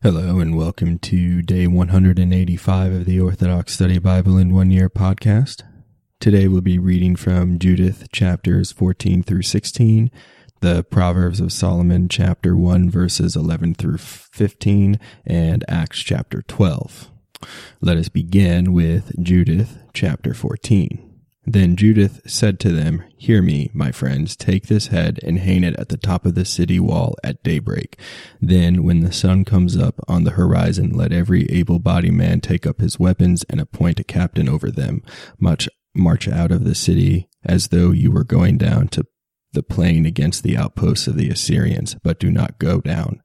Hello and welcome to day 185 of the Orthodox Study Bible in One Year podcast. Today we'll be reading from Judith chapters 14 through 16, the Proverbs of Solomon chapter 1 verses 11 through 15, and Acts chapter 12. Let us begin with Judith chapter 14. Then Judith said to them, Hear me, my friends, take this head and hang it at the top of the city wall at daybreak. Then, when the sun comes up on the horizon, let every able bodied man take up his weapons and appoint a captain over them. Much march out of the city as though you were going down to the plain against the outposts of the Assyrians, but do not go down.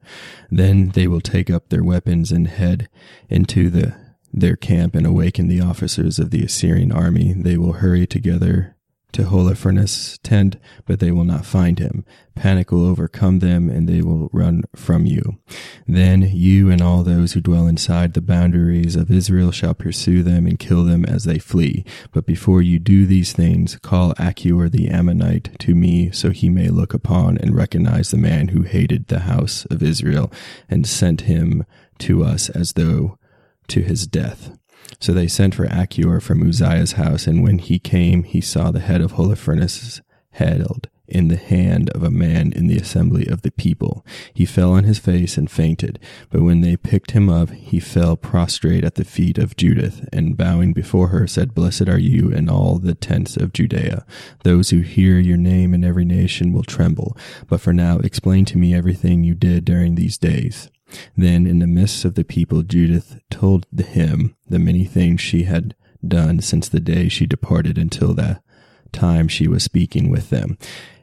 Then they will take up their weapons and head into the their camp and awaken the officers of the Assyrian army. They will hurry together to Holofernes' tent, but they will not find him. Panic will overcome them, and they will run from you. Then you and all those who dwell inside the boundaries of Israel shall pursue them and kill them as they flee. But before you do these things, call Achior the Ammonite to me, so he may look upon and recognize the man who hated the house of Israel and sent him to us as though to his death. So they sent for Achior from Uzziah's house, and when he came, he saw the head of Holofernes held in the hand of a man in the assembly of the people. He fell on his face and fainted, but when they picked him up, he fell prostrate at the feet of Judith, and bowing before her, said, Blessed are you in all the tents of Judea. Those who hear your name in every nation will tremble. But for now, explain to me everything you did during these days. Then, in the midst of the people, Judith told him the many things she had done since the day she departed until the time she was speaking with them.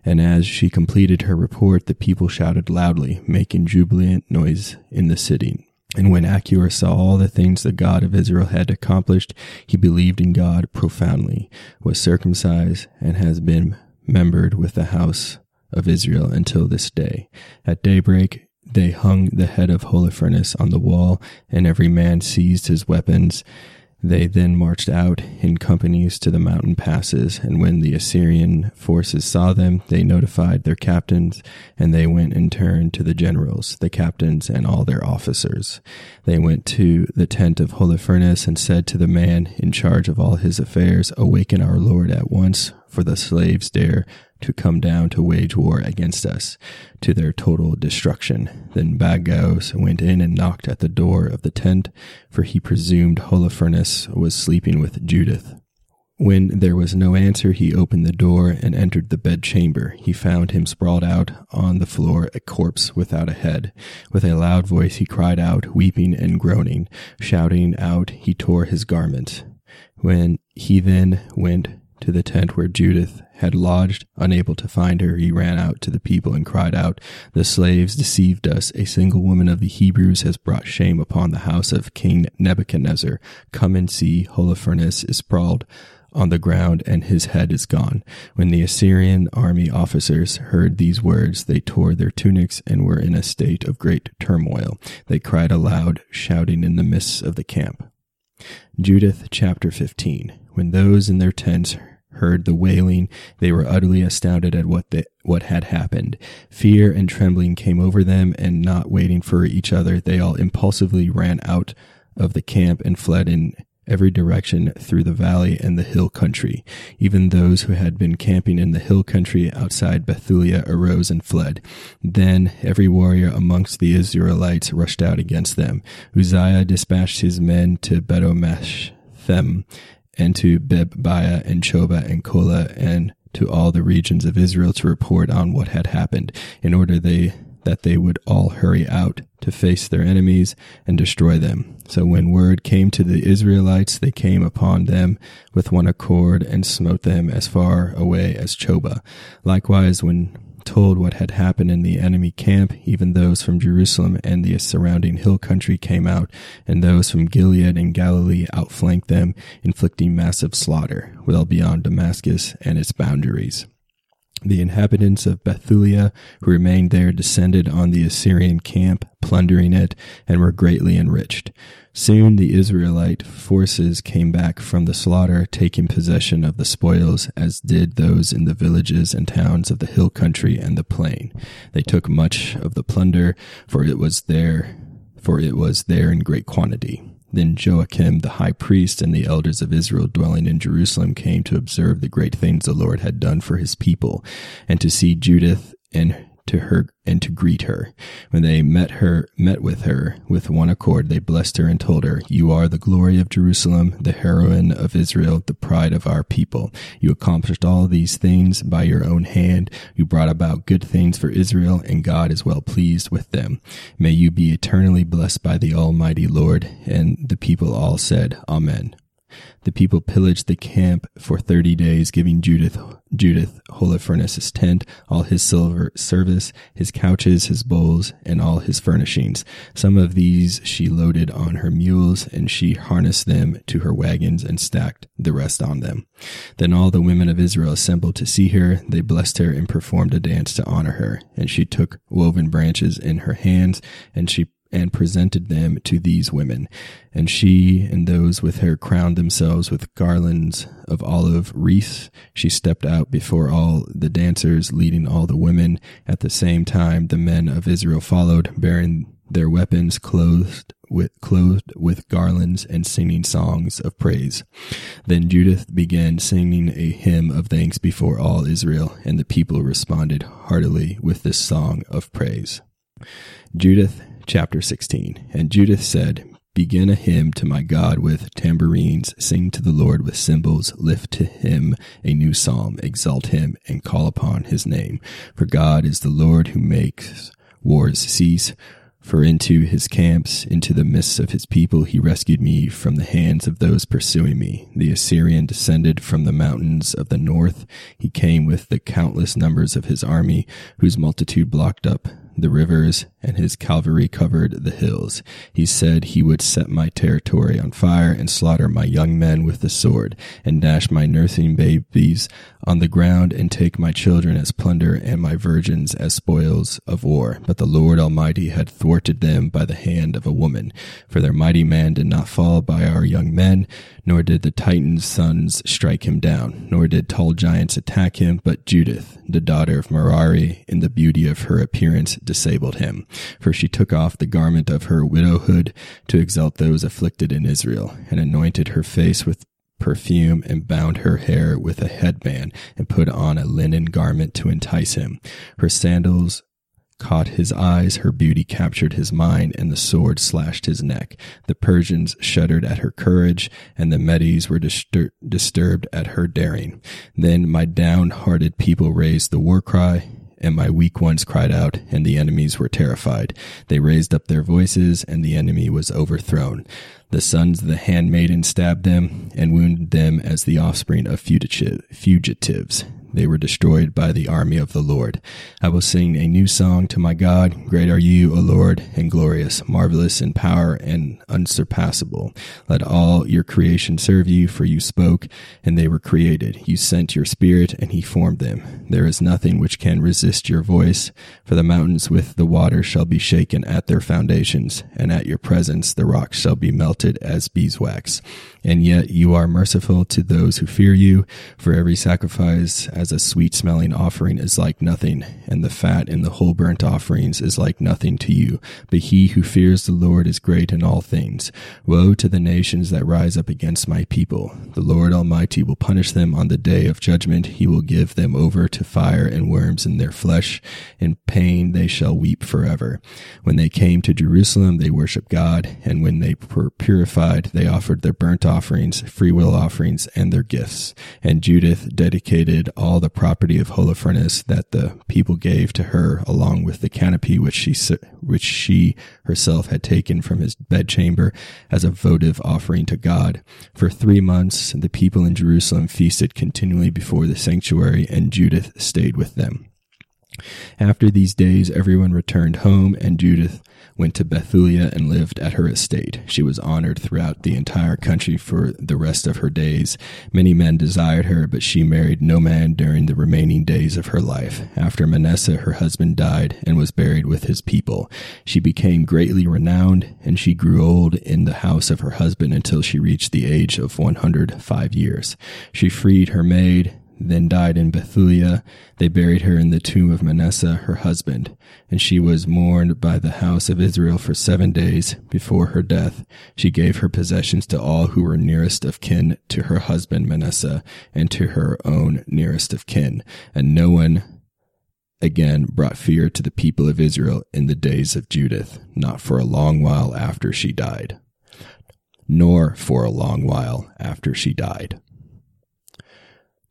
And as she completed her report, the people shouted loudly, making jubilant noise in the city. And when Achior saw all the things the God of Israel had accomplished, he believed in God profoundly, was circumcised, and has been membered with the house of Israel until this day. At daybreak, they hung the head of Holofernes on the wall, and every man seized his weapons. They then marched out in companies to the mountain passes, and when the Assyrian forces saw them, they notified their captains, and they went in turn to the generals, the captains, and all their officers. They went to the tent of Holofernes and said to the man in charge of all his affairs, Awaken our Lord at once, for the slaves dare to come down to wage war against us to their total destruction. Then Bagos went in and knocked at the door of the tent, for he presumed Holofernes was sleeping with Judith. When there was no answer, he opened the door and entered the bedchamber. He found him sprawled out on the floor, a corpse without a head. With a loud voice, he cried out, weeping and groaning. Shouting out, he tore his garment. When he then went to the tent where Judith had lodged. Unable to find her, he ran out to the people and cried out, The slaves deceived us. A single woman of the Hebrews has brought shame upon the house of King Nebuchadnezzar. Come and see, Holofernes is sprawled on the ground and his head is gone. When the Assyrian army officers heard these words, they tore their tunics and were in a state of great turmoil. They cried aloud, shouting in the midst of the camp. Judith chapter 15. When those in their tents heard the wailing, they were utterly astounded at what the, what had happened. Fear and trembling came over them, and not waiting for each other, they all impulsively ran out of the camp and fled in every direction through the valley and the hill country. Even those who had been camping in the hill country outside Bethulia arose and fled. Then every warrior amongst the Israelites rushed out against them. Uzziah dispatched his men to Betomasthaim and to Bebbiah and Choba and Kola and to all the regions of Israel to report on what had happened, in order they that they would all hurry out to face their enemies and destroy them. So when word came to the Israelites, they came upon them with one accord and smote them as far away as Choba. Likewise, when told what had happened in the enemy camp, even those from Jerusalem and the surrounding hill country came out, and those from Gilead and Galilee outflanked them, inflicting massive slaughter, well beyond Damascus and its boundaries. The inhabitants of Bethulia who remained there descended on the Assyrian camp, plundering it, and were greatly enriched. Soon the Israelite forces came back from the slaughter, taking possession of the spoils, as did those in the villages and towns of the hill country and the plain. They took much of the plunder, for it was there, for it was there in great quantity. Then Joachim the high priest and the elders of Israel dwelling in Jerusalem came to observe the great things the Lord had done for his people, and to see Judith and to her and to greet her. When they met her, met with her with one accord, they blessed her and told her, You are the glory of Jerusalem, the heroine of Israel, the pride of our people. You accomplished all these things by your own hand. You brought about good things for Israel, and God is well pleased with them. May you be eternally blessed by the Almighty Lord. And people all said, Amen. The people pillaged the camp for thirty days, giving Judith, Judith Holofernes' tent, all his silver service, his couches, his bowls, and all his furnishings. Some of these she loaded on her mules, and she harnessed them to her wagons and stacked the rest on them. Then all the women of Israel assembled to see her. They blessed her and performed a dance to honor her. And she took woven branches in her hands, and she and presented them to these women. And she and those with her crowned themselves with garlands of olive wreaths. She stepped out before all the dancers, leading all the women. At the same time, the men of Israel followed, bearing their weapons clothed with clothed with garlands and singing songs of praise. Then Judith began singing a hymn of thanks before all Israel, and the people responded heartily with this song of praise. Judith chapter 16. And Judith said, Begin a hymn to my God with tambourines, sing to the Lord with cymbals, lift to him a new psalm, exalt him, and call upon his name. For God is the Lord who makes wars cease. For into his camps, into the midst of his people, he rescued me from the hands of those pursuing me. The Assyrian descended from the mountains of the north. He came with the countless numbers of his army, whose multitude blocked up the rivers, and his cavalry covered the hills. He said he would set my territory on fire and slaughter my young men with the sword, and dash my nursing babies on the ground, and take my children as plunder and my virgins as spoils of war. But the Lord Almighty had thwarted them by the hand of a woman, for their mighty man did not fall by our young men, nor did the Titan's sons strike him down, nor did tall giants attack him, but Judith, the daughter of Merari, in the beauty of her appearance, disabled him. For she took off the garment of her widowhood to exalt those afflicted in Israel, and anointed her face with perfume and bound her hair with a headband and put on a linen garment to entice him. Her sandals caught his eyes, her beauty captured his mind, and the sword slashed his neck. The Persians shuddered at her courage, and the Medes were distur- disturbed at her daring. Then my downhearted people raised the war cry, and my weak ones cried out, and the enemies were terrified. They raised up their voices, and the enemy was overthrown. The sons of the handmaiden stabbed them, and wounded them as the offspring of fugitives. They were destroyed by the army of the Lord. I will sing a new song to my God. Great are you, O Lord, and glorious, marvelous in power and unsurpassable. Let all your creation serve you, for you spoke, and they were created. You sent your spirit, and he formed them. There is nothing which can resist your voice, for the mountains with the water shall be shaken at their foundations, and at your presence the rocks shall be melted as beeswax. And yet you are merciful to those who fear you, for every sacrifice as a sweet smelling offering is like nothing, and the fat in the whole burnt offerings is like nothing to you. But he who fears the Lord is great in all things. Woe to the nations that rise up against my people. The Lord Almighty will punish them on the day of judgment. He will give them over to fire and worms in their flesh. In pain they shall weep forever. When they came to Jerusalem, they worshiped God, and when they were purified, they offered their burnt offerings, freewill offerings, and their gifts. And Judith dedicated all the property of Holofernes that the people gave to her, along with the canopy which she which she herself had taken from his bedchamber as a votive offering to God. For three months, the people in Jerusalem feasted continually before the sanctuary, and Judith stayed with them. After these days, everyone returned home, and Judith went to Bethulia and lived at her estate. She was honored throughout the entire country for the rest of her days. Many men desired her, but she married no man during the remaining days of her life. After Manasseh, her husband died and was buried with his people. She became greatly renowned, and she grew old in the house of her husband until she reached the age of 105 years. She freed her maid, then died in Bethulia. They buried her in the tomb of Manasseh, her husband, and she was mourned by the house of Israel for seven days before her death. She gave her possessions to all who were nearest of kin to her husband Manasseh and to her own nearest of kin, and no one again brought fear to the people of Israel in the days of Judith, not for a long while after she died, nor for a long while after she died.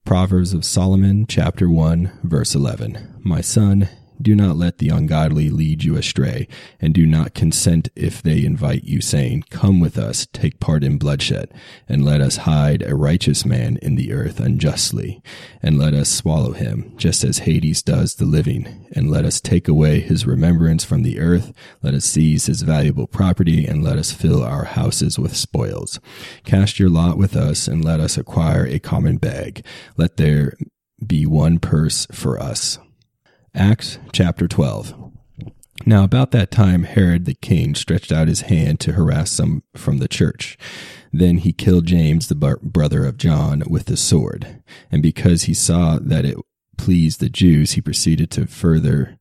Proverbs of Solomon, chapter 1, verse 11. My son, do not let the ungodly lead you astray, and do not consent if they invite you, saying, Come with us, take part in bloodshed, and let us hide a righteous man in the earth unjustly, and let us swallow him, just as Hades does the living, and let us take away his remembrance from the earth, let us seize his valuable property, and let us fill our houses with spoils. Cast your lot with us, and let us acquire a common bag. Let there be one purse for us. Acts chapter 12. Now, about that time, Herod the king stretched out his hand to harass some from the church. Then he killed James, the brother of John, with the sword. And because he saw that it pleased the Jews, he proceeded to further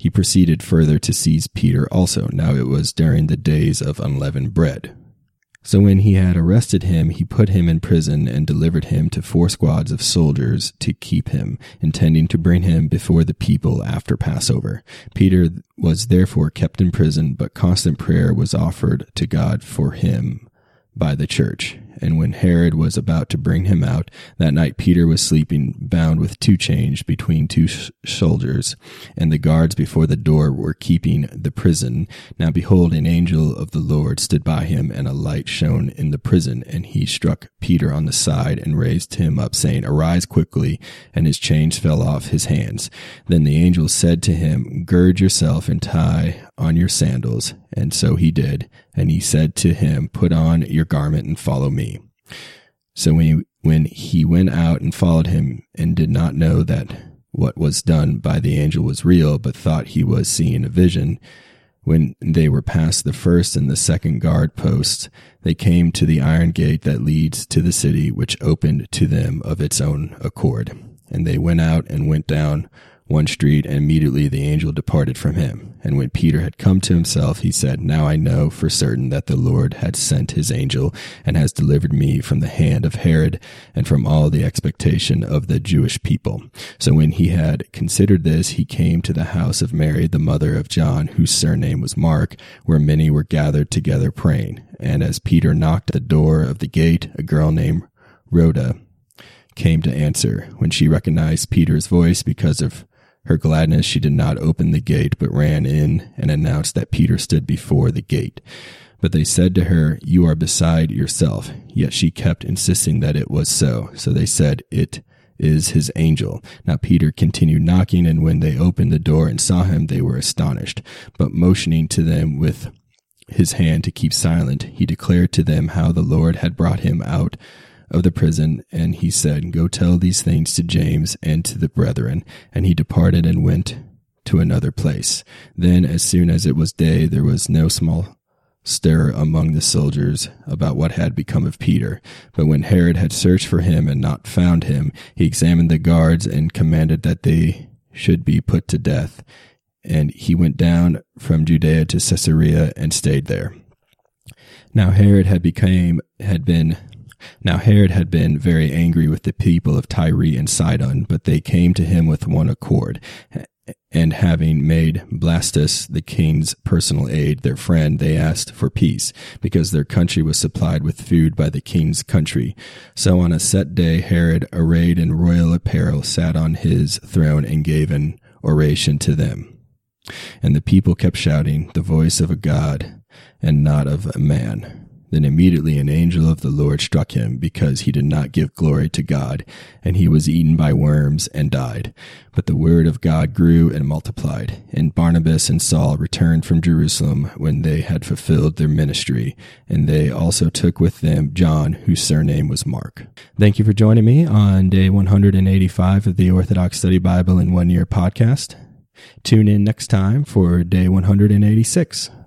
he proceeded further to seize Peter also. Now it was during the days of unleavened bread. So when he had arrested him, he put him in prison and delivered him to four squads of soldiers to keep him, intending to bring him before the people after Passover. Peter was therefore kept in prison, but constant prayer was offered to God for him by the church. And when Herod was about to bring him out, that night Peter was sleeping, bound with two chains between two sh- soldiers, and the guards before the door were keeping the prison. Now behold, an angel of the Lord stood by him, and a light shone in the prison, and he struck Peter on the side and raised him up, saying, Arise quickly, and his chains fell off his hands. Then the angel said to him, Gird yourself and tie on your sandals. And so he did. And he said to him, Put on your garment and follow me. So when he, when he went out and followed him and did not know that what was done by the angel was real, but thought he was seeing a vision, when they were past the first and the second guard posts, they came to the iron gate that leads to the city, which opened to them of its own accord. And they went out and went down one street, and immediately the angel departed from him. And when Peter had come to himself, he said, Now I know for certain that the Lord had sent his angel and has delivered me from the hand of Herod and from all the expectation of the Jewish people. So when he had considered this, he came to the house of Mary, the mother of John, whose surname was Mark, where many were gathered together praying. And as Peter knocked at the door of the gate, a girl named Rhoda came to answer. When she recognized Peter's voice because of her gladness, she did not open the gate, but ran in and announced that Peter stood before the gate. But they said to her, You are beside yourself. Yet she kept insisting that it was so. So they said, It is his angel. Now Peter continued knocking, and when they opened the door and saw him, they were astonished. But motioning to them with his hand to keep silent, he declared to them how the Lord had brought him out of the prison, and he said, Go tell these things to James and to the brethren. And he departed and went to another place. Then, as soon as it was day, there was no small stir among the soldiers about what had become of Peter. But when Herod had searched for him and not found him, he examined the guards and commanded that they should be put to death. And he went down from Judea to Caesarea and stayed there. Now Herod had became had been now Herod had been very angry with the people of Tyre and Sidon, but they came to him with one accord. And having made Blastus the king's personal aide their friend, they asked for peace, because their country was supplied with food by the king's country. So on a set day, Herod, arrayed in royal apparel, sat on his throne and gave an oration to them. And the people kept shouting, The voice of a God, and not of a man. Then immediately an angel of the Lord struck him because he did not give glory to God, and he was eaten by worms and died. But the word of God grew and multiplied. And Barnabas and Saul returned from Jerusalem when they had fulfilled their ministry, and they also took with them John, whose surname was Mark. Thank you for joining me on day 185 of the Orthodox Study Bible in One Year podcast. Tune in next time for day 186.